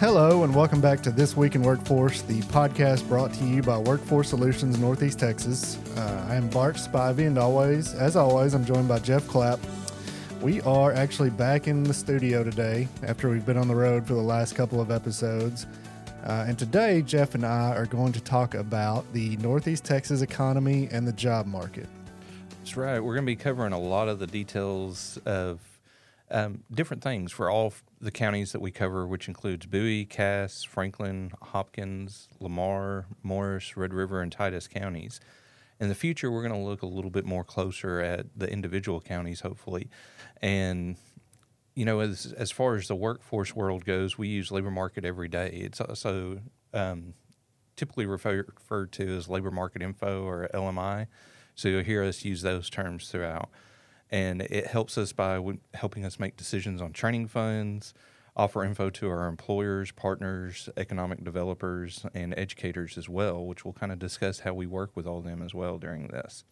Hello, and welcome back to This Week in Workforce, the podcast brought to you by Workforce Solutions Northeast Texas. Uh, I am Bart Spivey, and always, as always, I'm joined by Jeff Clapp. We are actually back in the studio today after we've been on the road for the last couple of episodes. Uh, and today, Jeff and I are going to talk about the Northeast Texas economy and the job market. That's right. We're going to be covering a lot of the details of um, different things for all the counties that we cover, which includes Bowie, Cass, Franklin, Hopkins, Lamar, Morris, Red River, and Titus counties. In the future, we're going to look a little bit more closer at the individual counties, hopefully. And, you know, as, as far as the workforce world goes, we use labor market every day. It's also um, typically refer, referred to as labor market info or LMI. So you'll hear us use those terms throughout and it helps us by helping us make decisions on training funds, offer info to our employers, partners, economic developers, and educators as well, which we'll kind of discuss how we work with all them as well during this.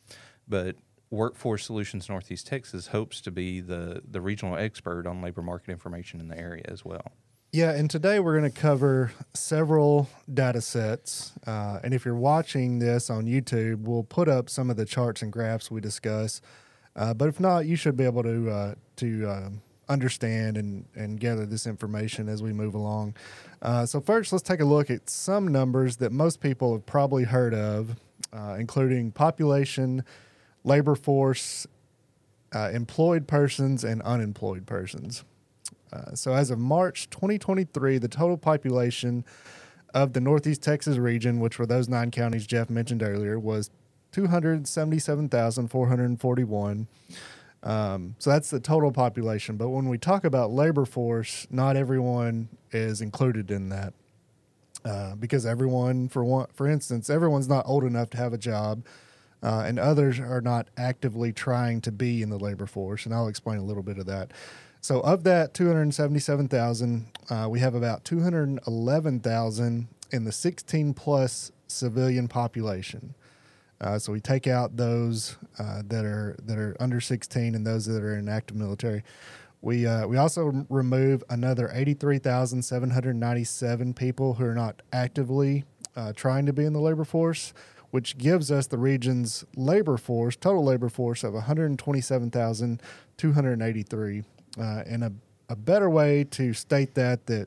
But Workforce Solutions Northeast Texas hopes to be the, the regional expert on labor market information in the area as well. Yeah, and today we're going to cover several data sets. Uh, and if you're watching this on YouTube, we'll put up some of the charts and graphs we discuss uh, but if not, you should be able to uh, to uh, understand and, and gather this information as we move along. Uh, so first, let's take a look at some numbers that most people have probably heard of, uh, including population, labor force, uh, employed persons, and unemployed persons. so as of March 2023, the total population of the Northeast Texas region, which were those nine counties Jeff mentioned earlier, was 277,441. Um, so that's the total population. But when we talk about labor force, not everyone is included in that. Uh, because everyone, for one, for instance, everyone's not old enough to have a job, uh, and others are not actively trying to be in the labor force. And I'll explain a little bit of that. So, of that 277,000, uh, we have about 211,000 in the 16 plus civilian population. Uh, so we take out those uh, that are that are under 16 and those that are in active military. We uh, we also remove another 83,797 people who are not actively uh, trying to be in the labor force, which gives us the region's labor force total labor force of 127,283. Uh, and a, a better way to state that that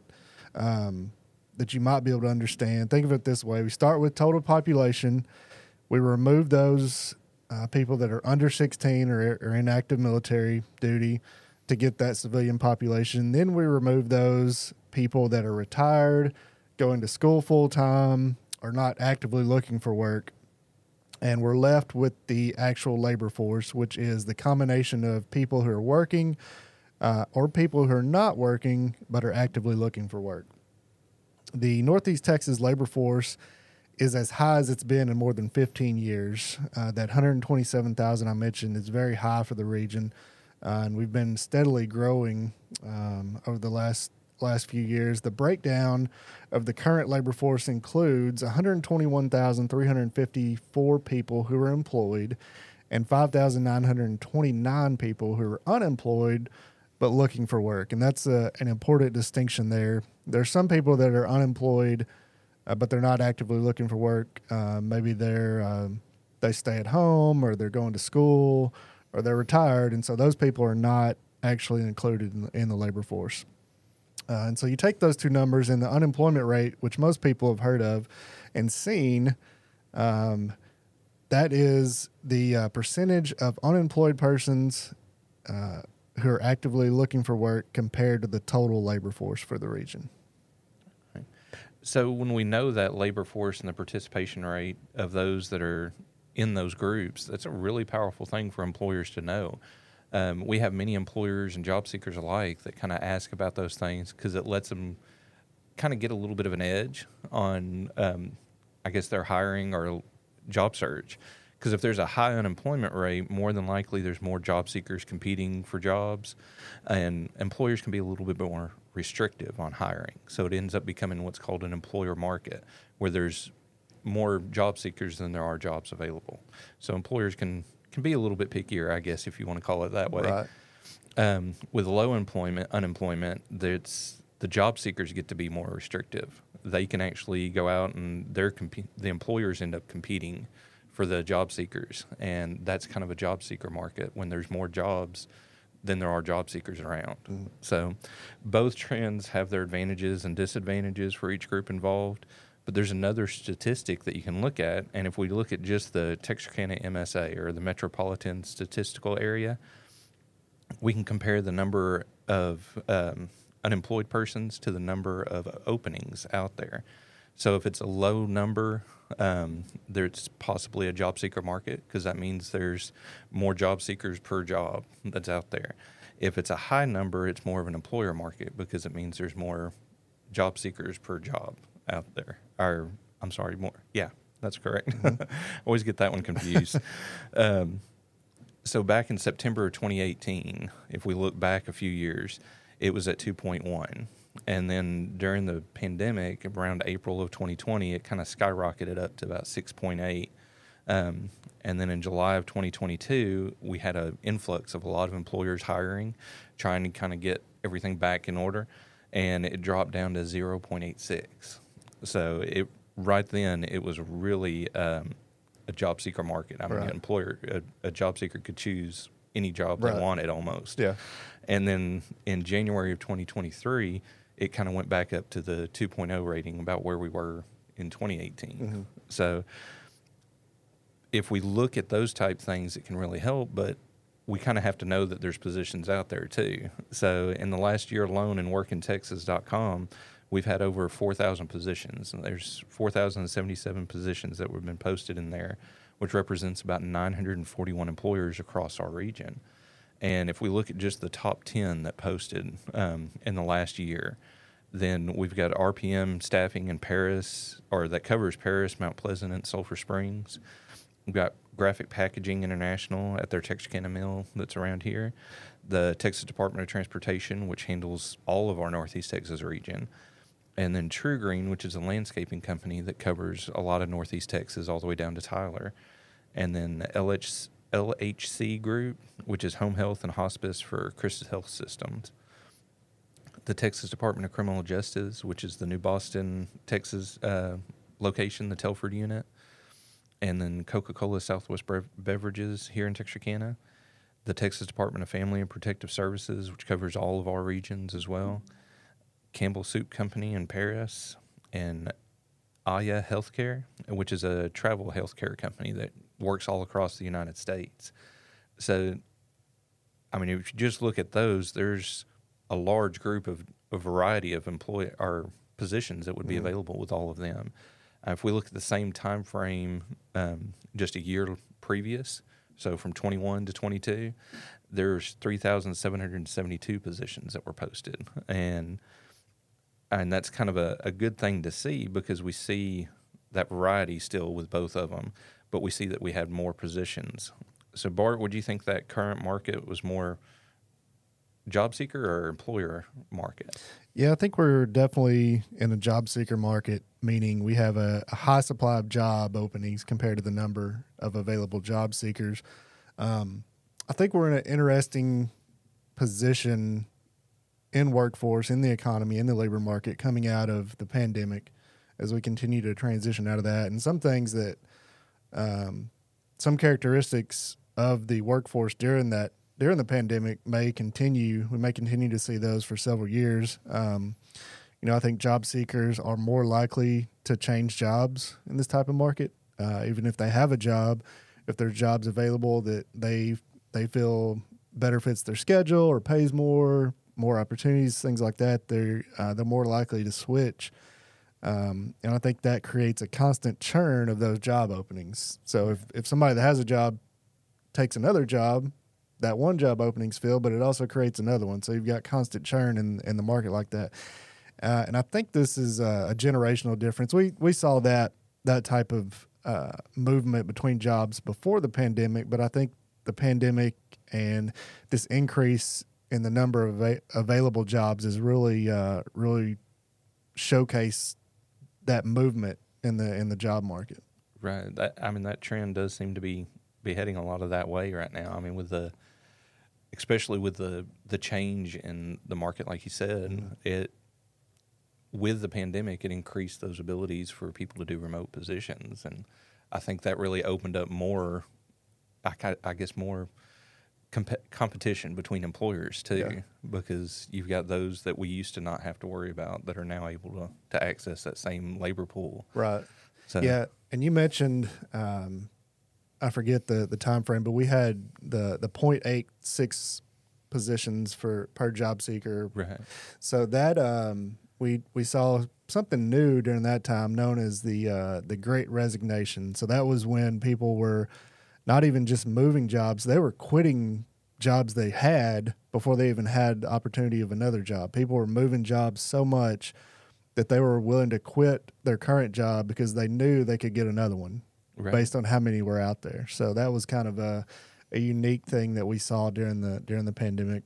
um, that you might be able to understand. Think of it this way: we start with total population we remove those uh, people that are under 16 or, or in active military duty to get that civilian population. Then we remove those people that are retired, going to school full time, or not actively looking for work. And we're left with the actual labor force, which is the combination of people who are working uh, or people who are not working but are actively looking for work. The Northeast Texas labor force is as high as it's been in more than 15 years. Uh, that 127,000 I mentioned is very high for the region, uh, and we've been steadily growing um, over the last last few years. The breakdown of the current labor force includes 121,354 people who are employed and 5,929 people who are unemployed but looking for work. And that's a, an important distinction there. There are some people that are unemployed uh, but they're not actively looking for work. Uh, maybe they're um, they stay at home or they're going to school or they're retired, and so those people are not actually included in the, in the labor force. Uh, and so you take those two numbers and the unemployment rate, which most people have heard of and seen, um, that is the uh, percentage of unemployed persons uh, who are actively looking for work compared to the total labor force for the region. So when we know that labor force and the participation rate of those that are in those groups, that's a really powerful thing for employers to know. Um, we have many employers and job seekers alike that kind of ask about those things because it lets them kind of get a little bit of an edge on, um, I guess, their hiring or job search. Because if there's a high unemployment rate, more than likely there's more job seekers competing for jobs, and employers can be a little bit more restrictive on hiring. So it ends up becoming what's called an employer market, where there's more job seekers than there are jobs available. So employers can can be a little bit pickier, I guess, if you want to call it that way. Right. Um, with low employment, unemployment, that's the job seekers get to be more restrictive. They can actually go out and they're comp- the employers end up competing for the job seekers, and that's kind of a job seeker market. When there's more jobs than there are job seekers around, so both trends have their advantages and disadvantages for each group involved. But there's another statistic that you can look at, and if we look at just the Texarkana MSA or the Metropolitan Statistical Area, we can compare the number of um, unemployed persons to the number of openings out there. So if it's a low number, um, there's possibly a job seeker market because that means there's more job seekers per job that's out there. If it's a high number, it's more of an employer market because it means there's more job seekers per job out there. Or I'm sorry, more. Yeah, that's correct. Always get that one confused. um, so back in September of 2018, if we look back a few years, it was at 2.1. And then during the pandemic, around April of 2020, it kind of skyrocketed up to about 6.8. Um, and then in July of 2022, we had an influx of a lot of employers hiring, trying to kind of get everything back in order, and it dropped down to 0.86. So it right then it was really um, a job seeker market. I mean, Right. an employer, a, a job seeker could choose any job Right. they wanted almost. Yeah. And then in January of 2023, it kind of went back up to the 2.0 rating, about where we were in 2018. Mm-hmm. So if we look at those type things, it can really help, but we kind of have to know that there's positions out there too. So in the last year alone in workintexas.com, we've had over 4,000 positions. And there's 4,077 positions that have been posted in there, which represents about 941 employers across our region. And if we look at just the top 10 that posted um, in the last year, then we've got RPM staffing in Paris, or that covers Paris, Mount Pleasant, and Sulphur Springs. We've got Graphic Packaging International at their Texarkana mill that's around here. The Texas Department of Transportation, which handles all of our Northeast Texas region. And then TruGreen, which is a landscaping company that covers a lot of Northeast Texas all the way down to Tyler. And then LH, LHC Group, which is Home Health and Hospice for Christus Health Systems. The Texas Department of Criminal Justice, which is the New Boston, Texas uh, location, the Telford unit, and then Coca Cola Southwest Beverages here in Texarkana, the Texas Department of Family and Protective Services, which covers all of our regions as well, Campbell Soup Company in Paris, and Aya Healthcare, which is a travel healthcare company that works all across the United States. So, I mean, if you just look at those, there's a large group of a variety of employ or positions that would be available with all of them. Uh, if we look at the same time frame, um, just a year previous, so from 21 to 22, there's 3,772 positions that were posted, and and that's kind of a, a good thing to see because we see that variety still with both of them, but we see that we had more positions. So, Bart, would you think that current market was more job seeker or employer market? Yeah, I think we're definitely in a job seeker market, meaning we have a, a high supply of job openings compared to the number of available job seekers. Um, I think we're in an interesting position in workforce, in the economy, in the labor market coming out of the pandemic as we continue to transition out of that. And some things that, um, some characteristics of the workforce during that during the pandemic may continue. We may continue to see those for several years. Um, you know, I think job seekers are more likely to change jobs in this type of market, uh, even if they have a job. If there's jobs available that they they feel better fits their schedule or pays more, more opportunities, things like that, they're uh, they're more likely to switch. Um, and I think that creates a constant churn of those job openings. So if, if somebody that has a job takes another job, that one job opening's filled, but it also creates another one. So you've got constant churn in, in the market like that. Uh, and I think this is a, a generational difference. We we saw that that type of uh, movement between jobs before the pandemic, but I think the pandemic and this increase in the number of ava- available jobs is really uh, really showcase that movement in the in the job market. Right. That, I mean, that trend does seem to be be heading a lot of that way right now. I mean, with the especially with the the change in the market, like you said, Mm-hmm. it with the pandemic, it increased those abilities for people to do remote positions, and I think that really opened up more, I, I guess, more comp- competition between employers too, Yeah. because you've got those that we used to not have to worry about that are now able to to access that same labor pool. Right. So Yeah, and you mentioned um, I forget the the time frame, but we had the the point eight six positions for per job seeker. right. So that um, we we saw something new during that time, known as the uh, the Great Resignation. So that was when people were not even just moving jobs; they were quitting jobs they had before they even had the opportunity of another job. People were moving jobs so much that they were willing to quit their current job because they knew they could get another one Right. based on how many were out there. So that was kind of a, a unique thing that we saw during the during the pandemic.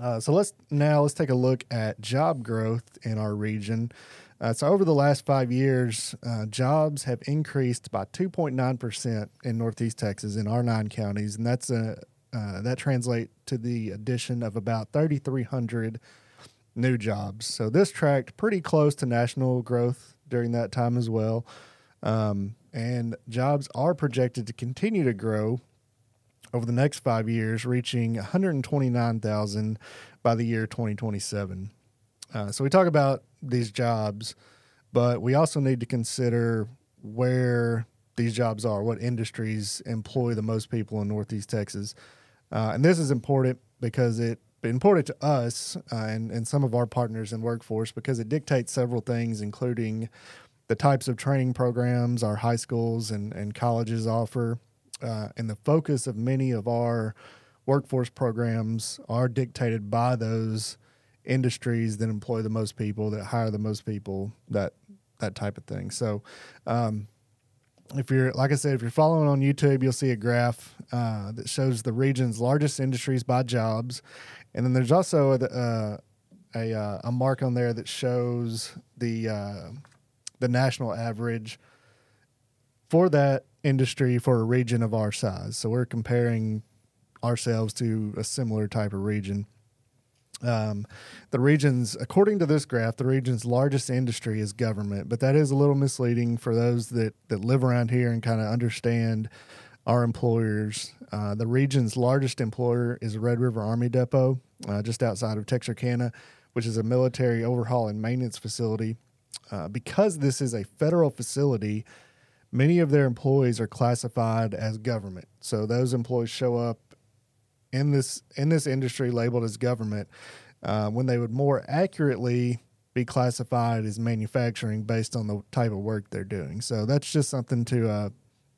Uh, so let's now let's take a look at job growth in our region. Uh, so over the last five years, uh, jobs have increased by 2.9 percent in Northeast Texas in our nine counties, and that's a uh, that translates to the addition of about 3,300 new jobs. So this tracked pretty close to national growth during that time as well. Um, and jobs are projected to continue to grow over the next five years, reaching 129,000 by the year 2027. Uh, so we talk about these jobs, but we also need to consider where these jobs are, what industries employ the most people in Northeast Texas. Uh, and this is important because it important to us uh, and, and some of our partners in workforce because it dictates several things, including the types of training programs our high schools and, and colleges offer. Uh, and the focus of many of our workforce programs are dictated by those industries that employ the most people, that hire the most people, that that type of thing. So, um, if you're like I said, if you're following on YouTube, you'll see a graph uh, that shows the region's largest industries by jobs, and then there's also a uh, a, uh, a mark on there that shows the uh, the national average for that industry for a region of our size. So we're comparing ourselves to a similar type of region. Um, the region's, according to this graph, the region's largest industry is government, but that is a little misleading for those that, that live around here and kind of understand our employers. Uh, the region's largest employer is Red River Army Depot, uh, just outside of Texarkana, which is a military overhaul and maintenance facility. Uh, because this is a federal facility, many of their employees are classified as government. So those employees show up in this in this industry labeled as government uh, when they would more accurately be classified as manufacturing based on the type of work they're doing. So that's just something to uh,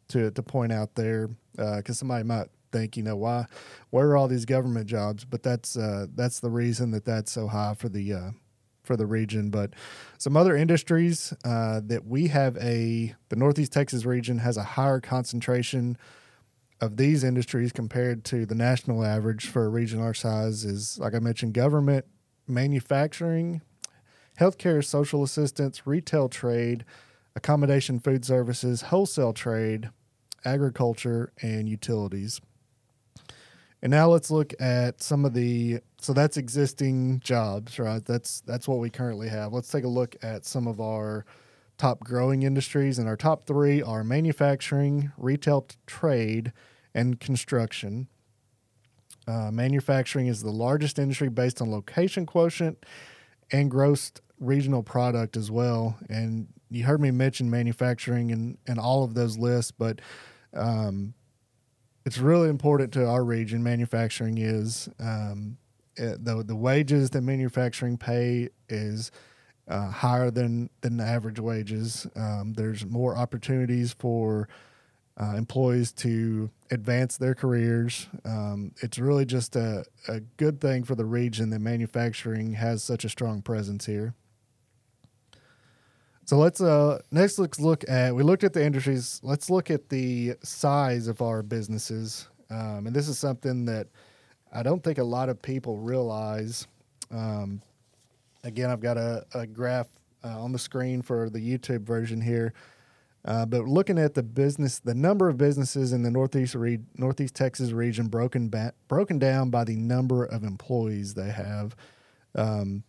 to to point out there because somebody might think you know why where are all these government jobs but that's uh, that's the reason that that's so high for the uh, for the region but some other industries uh, that we have a the northeast texas region has a higher concentration of these industries compared to the national average for a region our size is like i mentioned government manufacturing healthcare social assistance retail trade accommodation food services wholesale trade agriculture and utilities and now let's look at some of the so that's existing jobs, right? That's that's what we currently have. Let's take a look at some of our top growing industries and our top 3 are manufacturing, retail trade, and construction. Uh, manufacturing is the largest industry based on location quotient and gross regional product as well. And you heard me mention manufacturing and, and all of those lists, but um, it's really important to our region. Manufacturing is um, the the wages that manufacturing pay is uh, higher than than the average wages. Um, there's more opportunities for uh, employees to advance their careers. Um, it's really just a, a good thing for the region that manufacturing has such a strong presence here. So let's uh next let's look at we looked at the industries. Let's look at the size of our businesses, um, and this is something that I don't think a lot of people realize. Um, again, I've got a, a graph uh, on the screen for the YouTube version here. Uh, but looking at the business, the number of businesses in the northeast re- northeast Texas region broken ba- broken down by the number of employees they have. Um,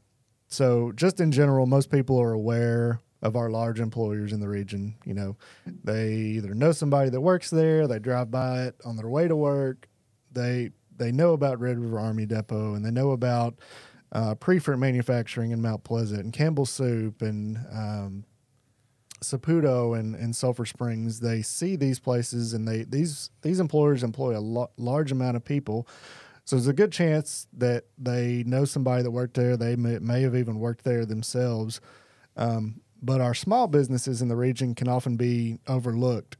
so, just in general, most people are aware of our large employers in the region. You know, they either know somebody that works there, they drive by it on their way to work, they they know about Red River Army Depot, and they know about uh, Preferred Manufacturing in Mount Pleasant, and Campbell Soup, and um, Saputo, and, and Sulphur Springs. They see these places, and they these these employers employ a lo- large amount of people. So there's a good chance that they know somebody that worked there. They may, may have even worked there themselves. Um, but our small businesses in the region can often be overlooked.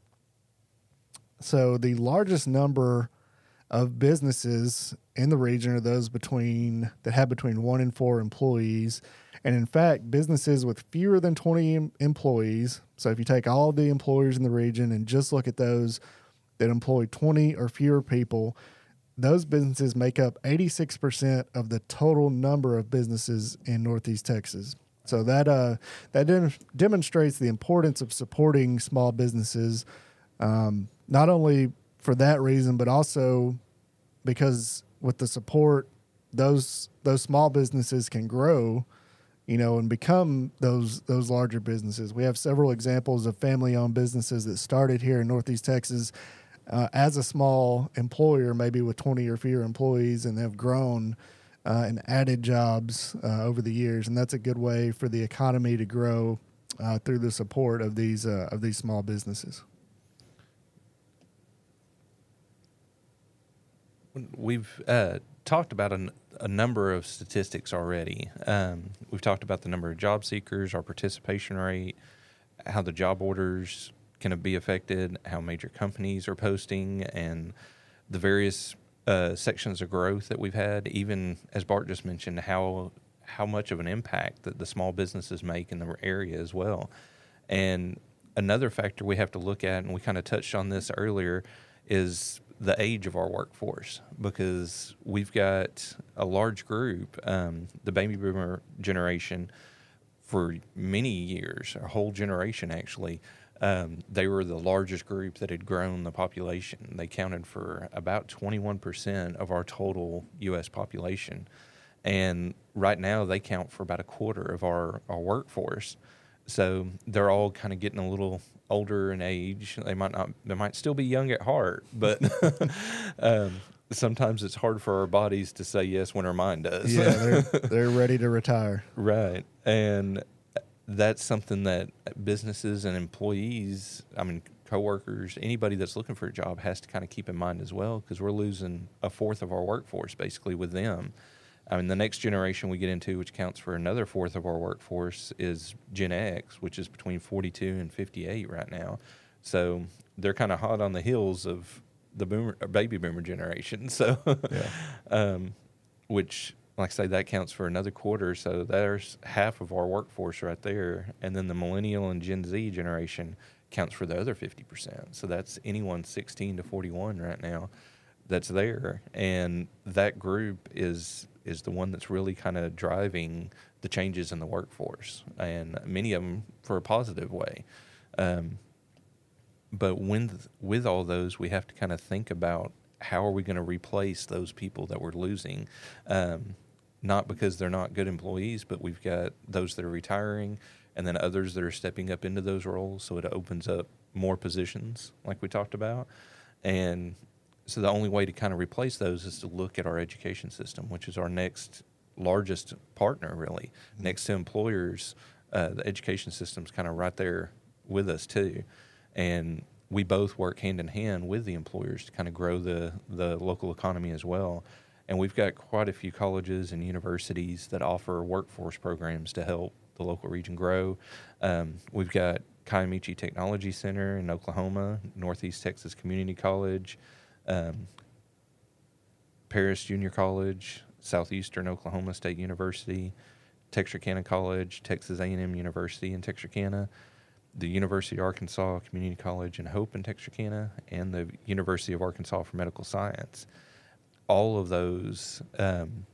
So the largest number of businesses in the region are those between that have between one and four employees. And in fact, businesses with fewer than 20 employees, so if you take all the employers in the region and just look at those that employ 20 or fewer people, those businesses make up 86% of the total number of businesses in Northeast Texas. So that uh, that dem- demonstrates the importance of supporting small businesses, um, not only for that reason, but also because with the support, those those small businesses can grow, you know, and become those those larger businesses. We have several examples of family-owned businesses that started here in Northeast Texas uh, as a small employer, maybe with 20 or fewer employees, and have grown uh, and added jobs uh, over the years. And that's a good way for the economy to grow uh, through the support of these uh, of these small businesses. We've uh, talked about a, a number of statistics already. Um, we've talked about the number of job seekers, our participation rate, how the job orders can be affected, how major companies are posting, and the various uh, sections of growth that we've had. Even as Bart just mentioned, how how much of an impact that the small businesses make in the area as well. And another factor we have to look at, and we kind of touched on this earlier, is the age of our workforce because we've got a large group, um, the baby boomer generation, for many years, a whole generation actually. Um, they were the largest group that had grown the population. They counted for about 21% of our total U.S. population. And right now, they count for about a quarter of our, our workforce. So they're all kind of getting a little older in age. They might not, they might still be young at heart, but um, sometimes it's hard for our bodies to say yes when our mind does. Yeah, they're, they're ready to retire. right. And that's something that businesses and employees, I mean, coworkers, anybody that's looking for a job has to kind of keep in mind as well because we're losing a fourth of our workforce basically with them. I mean, the next generation we get into, which counts for another fourth of our workforce, is Gen X, which is between 42 and 58 right now. So they're kind of hot on the heels of the boomer, baby boomer generation. So, Yeah. um, which, like I say, that counts for another quarter. So there's half of our workforce right there. And then the millennial and Gen Z generation counts for the other 50%. So that's anyone 16 to 41 right now that's there. And that group is is the one that's really kind of driving the changes in the workforce, and many of them for a positive way. Um, but with with all those, we have to kind of think about how are we going to replace those people that we're losing. Um, not because they're not good employees, but we've got those that are retiring, and then others that are stepping up into those roles. So it opens up more positions, like we talked about, and so the only way to kind of replace those is to look at our education system, which is our next largest partner, really, next to employers. Uh, the education system's kind of right there with us too, and we both work hand in hand with the employers to kind of grow the the local economy as well. And we've got quite a few colleges and universities that offer workforce programs to help the local region grow. Um, we've got Kiamichi Technology Center in Oklahoma, Northeast Texas Community College um, Paris Junior College, Southeastern Oklahoma State University, Texarkana College, Texas A&M University in Texarkana, the University of Arkansas Community College in Hope in Texarkana, and the University of Arkansas for Medical Science. all of those um,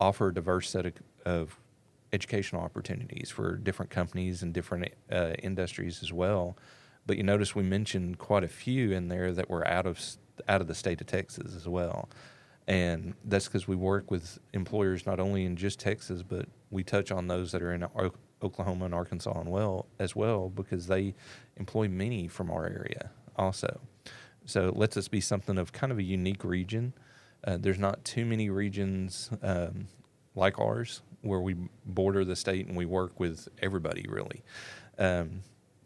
offer a diverse set of, of educational opportunities for different companies and different uh, industries as well. But you notice we mentioned quite a few in there that were out of out of the state of Texas as well, and that's because we work with employers not only in just Texas, but we touch on those that are in Oklahoma and Arkansas and well as well because they employ many from our area also. So it lets us be something of kind of a unique region. Uh, there's not too many regions um, like ours where we border the state and we work with everybody really. Um,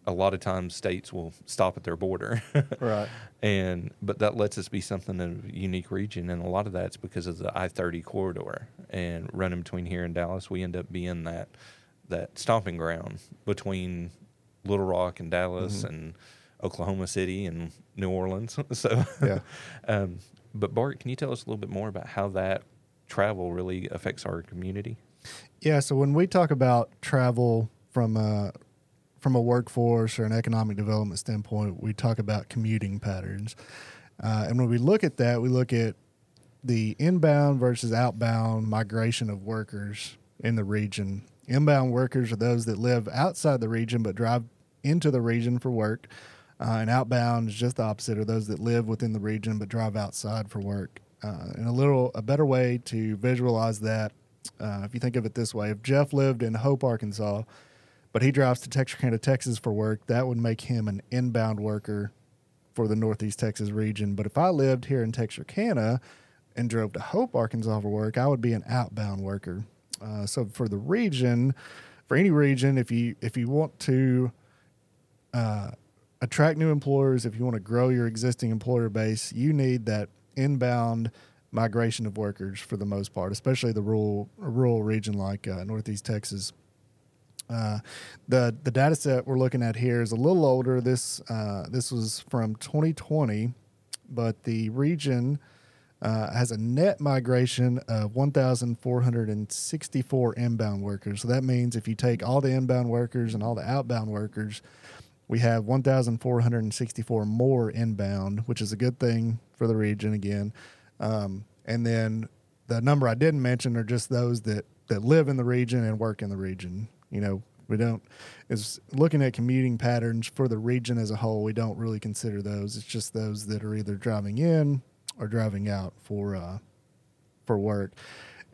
a lot of times states will stop at their border Right. and but that lets us be something of a unique region and a lot of that's because of the I-30 corridor and running between here and Dallas we end up being that that stomping ground between Little Rock and Dallas and Oklahoma City and New Orleans so Yeah. um, but Bart can you tell us a little bit more about how that travel really affects our community Yeah. So when we talk about travel from a from a workforce or an economic development standpoint, we talk about commuting patterns. Uh, and when we look at that, we look at the inbound versus outbound migration of workers in the region. Inbound workers are those that live outside the region but drive into the region for work. Uh, and outbound is just the opposite are those that live within the region but drive outside for work. Uh, and a little a better way to visualize that, uh, if you think of it this way, if Jeff lived in Hope, Arkansas, but he drives to Texarkana, Texas for work, that would make him an inbound worker for the Northeast Texas region. But if I lived here in Texarkana and drove to Hope, Arkansas for work, I would be an outbound worker. Uh, so for the region, for any region, if you if you want to uh, attract new employers, if you want to grow your existing employer base, you need that inbound migration of workers for the most part, especially the rural rural region like uh, Northeast Texas. Uh, the the data set we're looking at here is a little older. This uh, this was from 2020, but the region uh, has a net migration of 1,464 inbound workers. So that means if you take all the inbound workers and all the outbound workers, we have 1,464 more inbound, which is a good thing for the region again. Um, and then the number I didn't mention are just those that, that live in the region and work in the region. You know, we don't, is looking at commuting patterns for the region as a whole, we don't really consider those. It's just those that are either driving in or driving out for, uh, for work.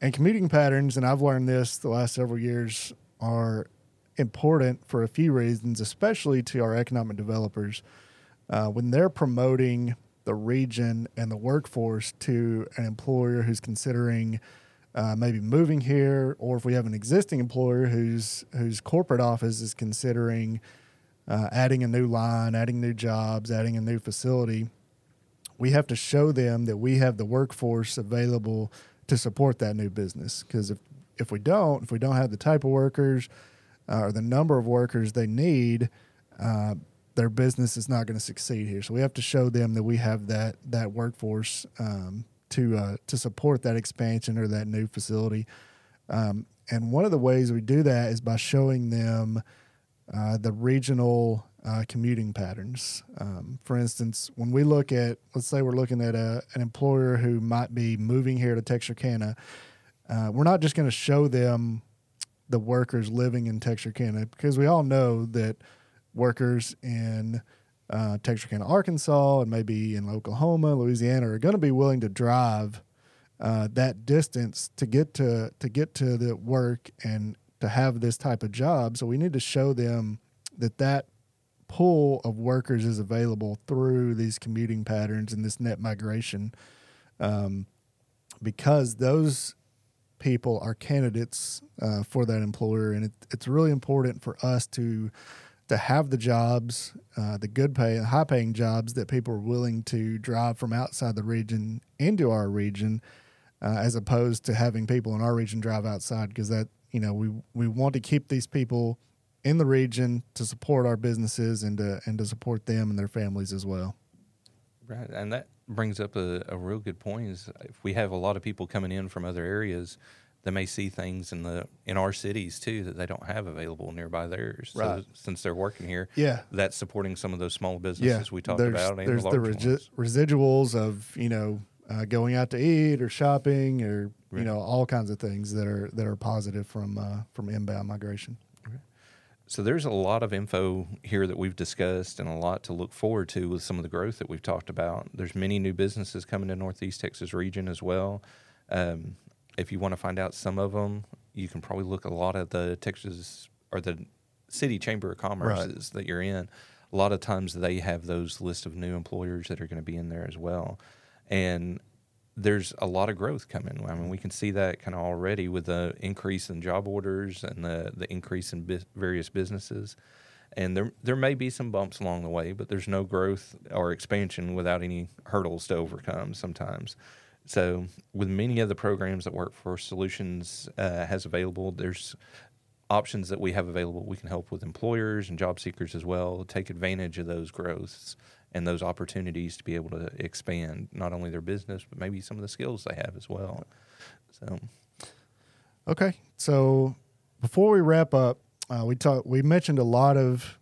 And commuting patterns, and I've learned this the last several years, are important for a few reasons, especially to our economic developers. Uh, when they're promoting the region and the workforce to an employer who's considering uh, maybe moving here, or if we have an existing employer whose whose corporate office is considering uh, adding a new line, adding new jobs, adding a new facility, we have to show them that we have the workforce available to support that new business. Because if if we don't, if we don't have the type of workers uh, or the number of workers they need, uh, their business is not going to succeed here. So we have to show them that we have that that workforce um, to uh, to support that expansion or that new facility. Um, and one of the ways we do that is by showing them uh, the regional uh, commuting patterns. Um, for instance, when we look at, let's say we're looking at a, an employer who might be moving here to Texarkana, uh, we're not just going to show them the workers living in Texarkana because we all know that workers in uh, Texarkana, Arkansas, and maybe in Oklahoma, Louisiana are going to be willing to drive uh, that distance to get to to get to the work and to have this type of job. So we need to show them that that pool of workers is available through these commuting patterns and this net migration, um, because those people are candidates uh, for that employer, and it, it's really important for us to to have the jobs, uh, the good pay, high paying jobs that people are willing to drive from outside the region into our region, uh, as opposed to having people in our region drive outside because that you know we we want to keep these people in the region to support our businesses and to and to support them and their families as well. Right, and that brings up a, a real good point. Is if we have a lot of people coming in from other areas, they may see things in the in our cities too that they don't have available nearby theirs. So Right. since they're working here, Yeah. that's supporting some of those small Yeah, businesses we talked there's, about and there's the the resi- residuals of you know uh, going out to eat or shopping or you know all kinds of things that are that are positive from uh, from inbound migration. So there's a lot of info here that we've discussed and a lot to look forward to with some of the growth that we've talked about. There's many new businesses coming to Northeast Texas region as well. Um, if you want to find out some of them, you can probably look a lot at the Texas or the city chamber of commerces that you're in. A lot of times they have those list of new employers that are going to be in there as well, and there's a lot of growth coming. I mean, we can see that kind of already with the increase in job orders and the the increase in bu- various businesses. And there there may be some bumps along the way, but there's no growth or expansion without any hurdles to overcome. Sometimes. So, with many of the programs that Workforce Solutions uh, has available, there's options that we have available. We can help with employers and job seekers as well, take advantage of those growths and those opportunities to be able to expand not only their business, but maybe some of the skills they have as well. So, Okay, so before we wrap up, uh, we talked. We mentioned a lot of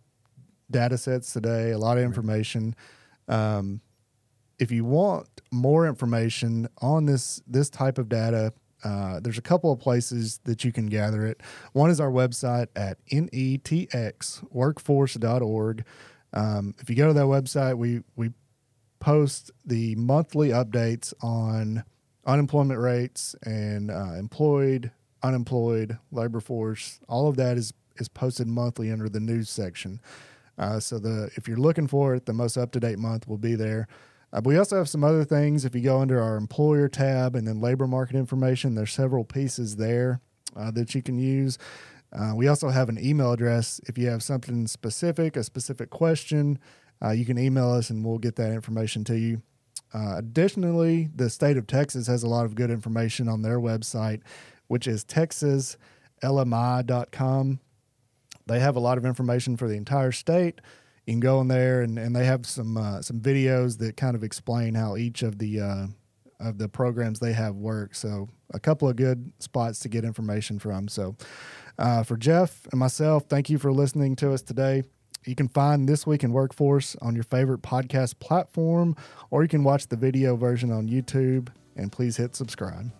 data sets today, a lot of information. Um, if you want more information on this this type of data, uh, there's a couple of places that you can gather it. One is our website at netxworkforce.org. Um, if you go to that website, we we post the monthly updates on unemployment rates and uh, employed, unemployed, labor force. All of that is is posted monthly under the news section. Uh, so the if you're looking for it, the most up to date month will be there. Uh, we also have some other things. If you go under our employer tab and then labor market information, there's several pieces there uh, that you can use. Uh, we also have an email address. If you have something specific, a specific question, uh, you can email us and we'll get that information to you. Uh, additionally, the state of Texas has a lot of good information on their website, which is texaslmi.com. They have a lot of information for the entire state. You can go in there and, and they have some uh, some videos that kind of explain how each of the uh, of the programs they have work. So a couple of good spots to get information from. So uh, for Jeff and myself, thank you for listening to us today. You can find This Week in Workforce on your favorite podcast platform, or you can watch the video version on YouTube. And please hit subscribe.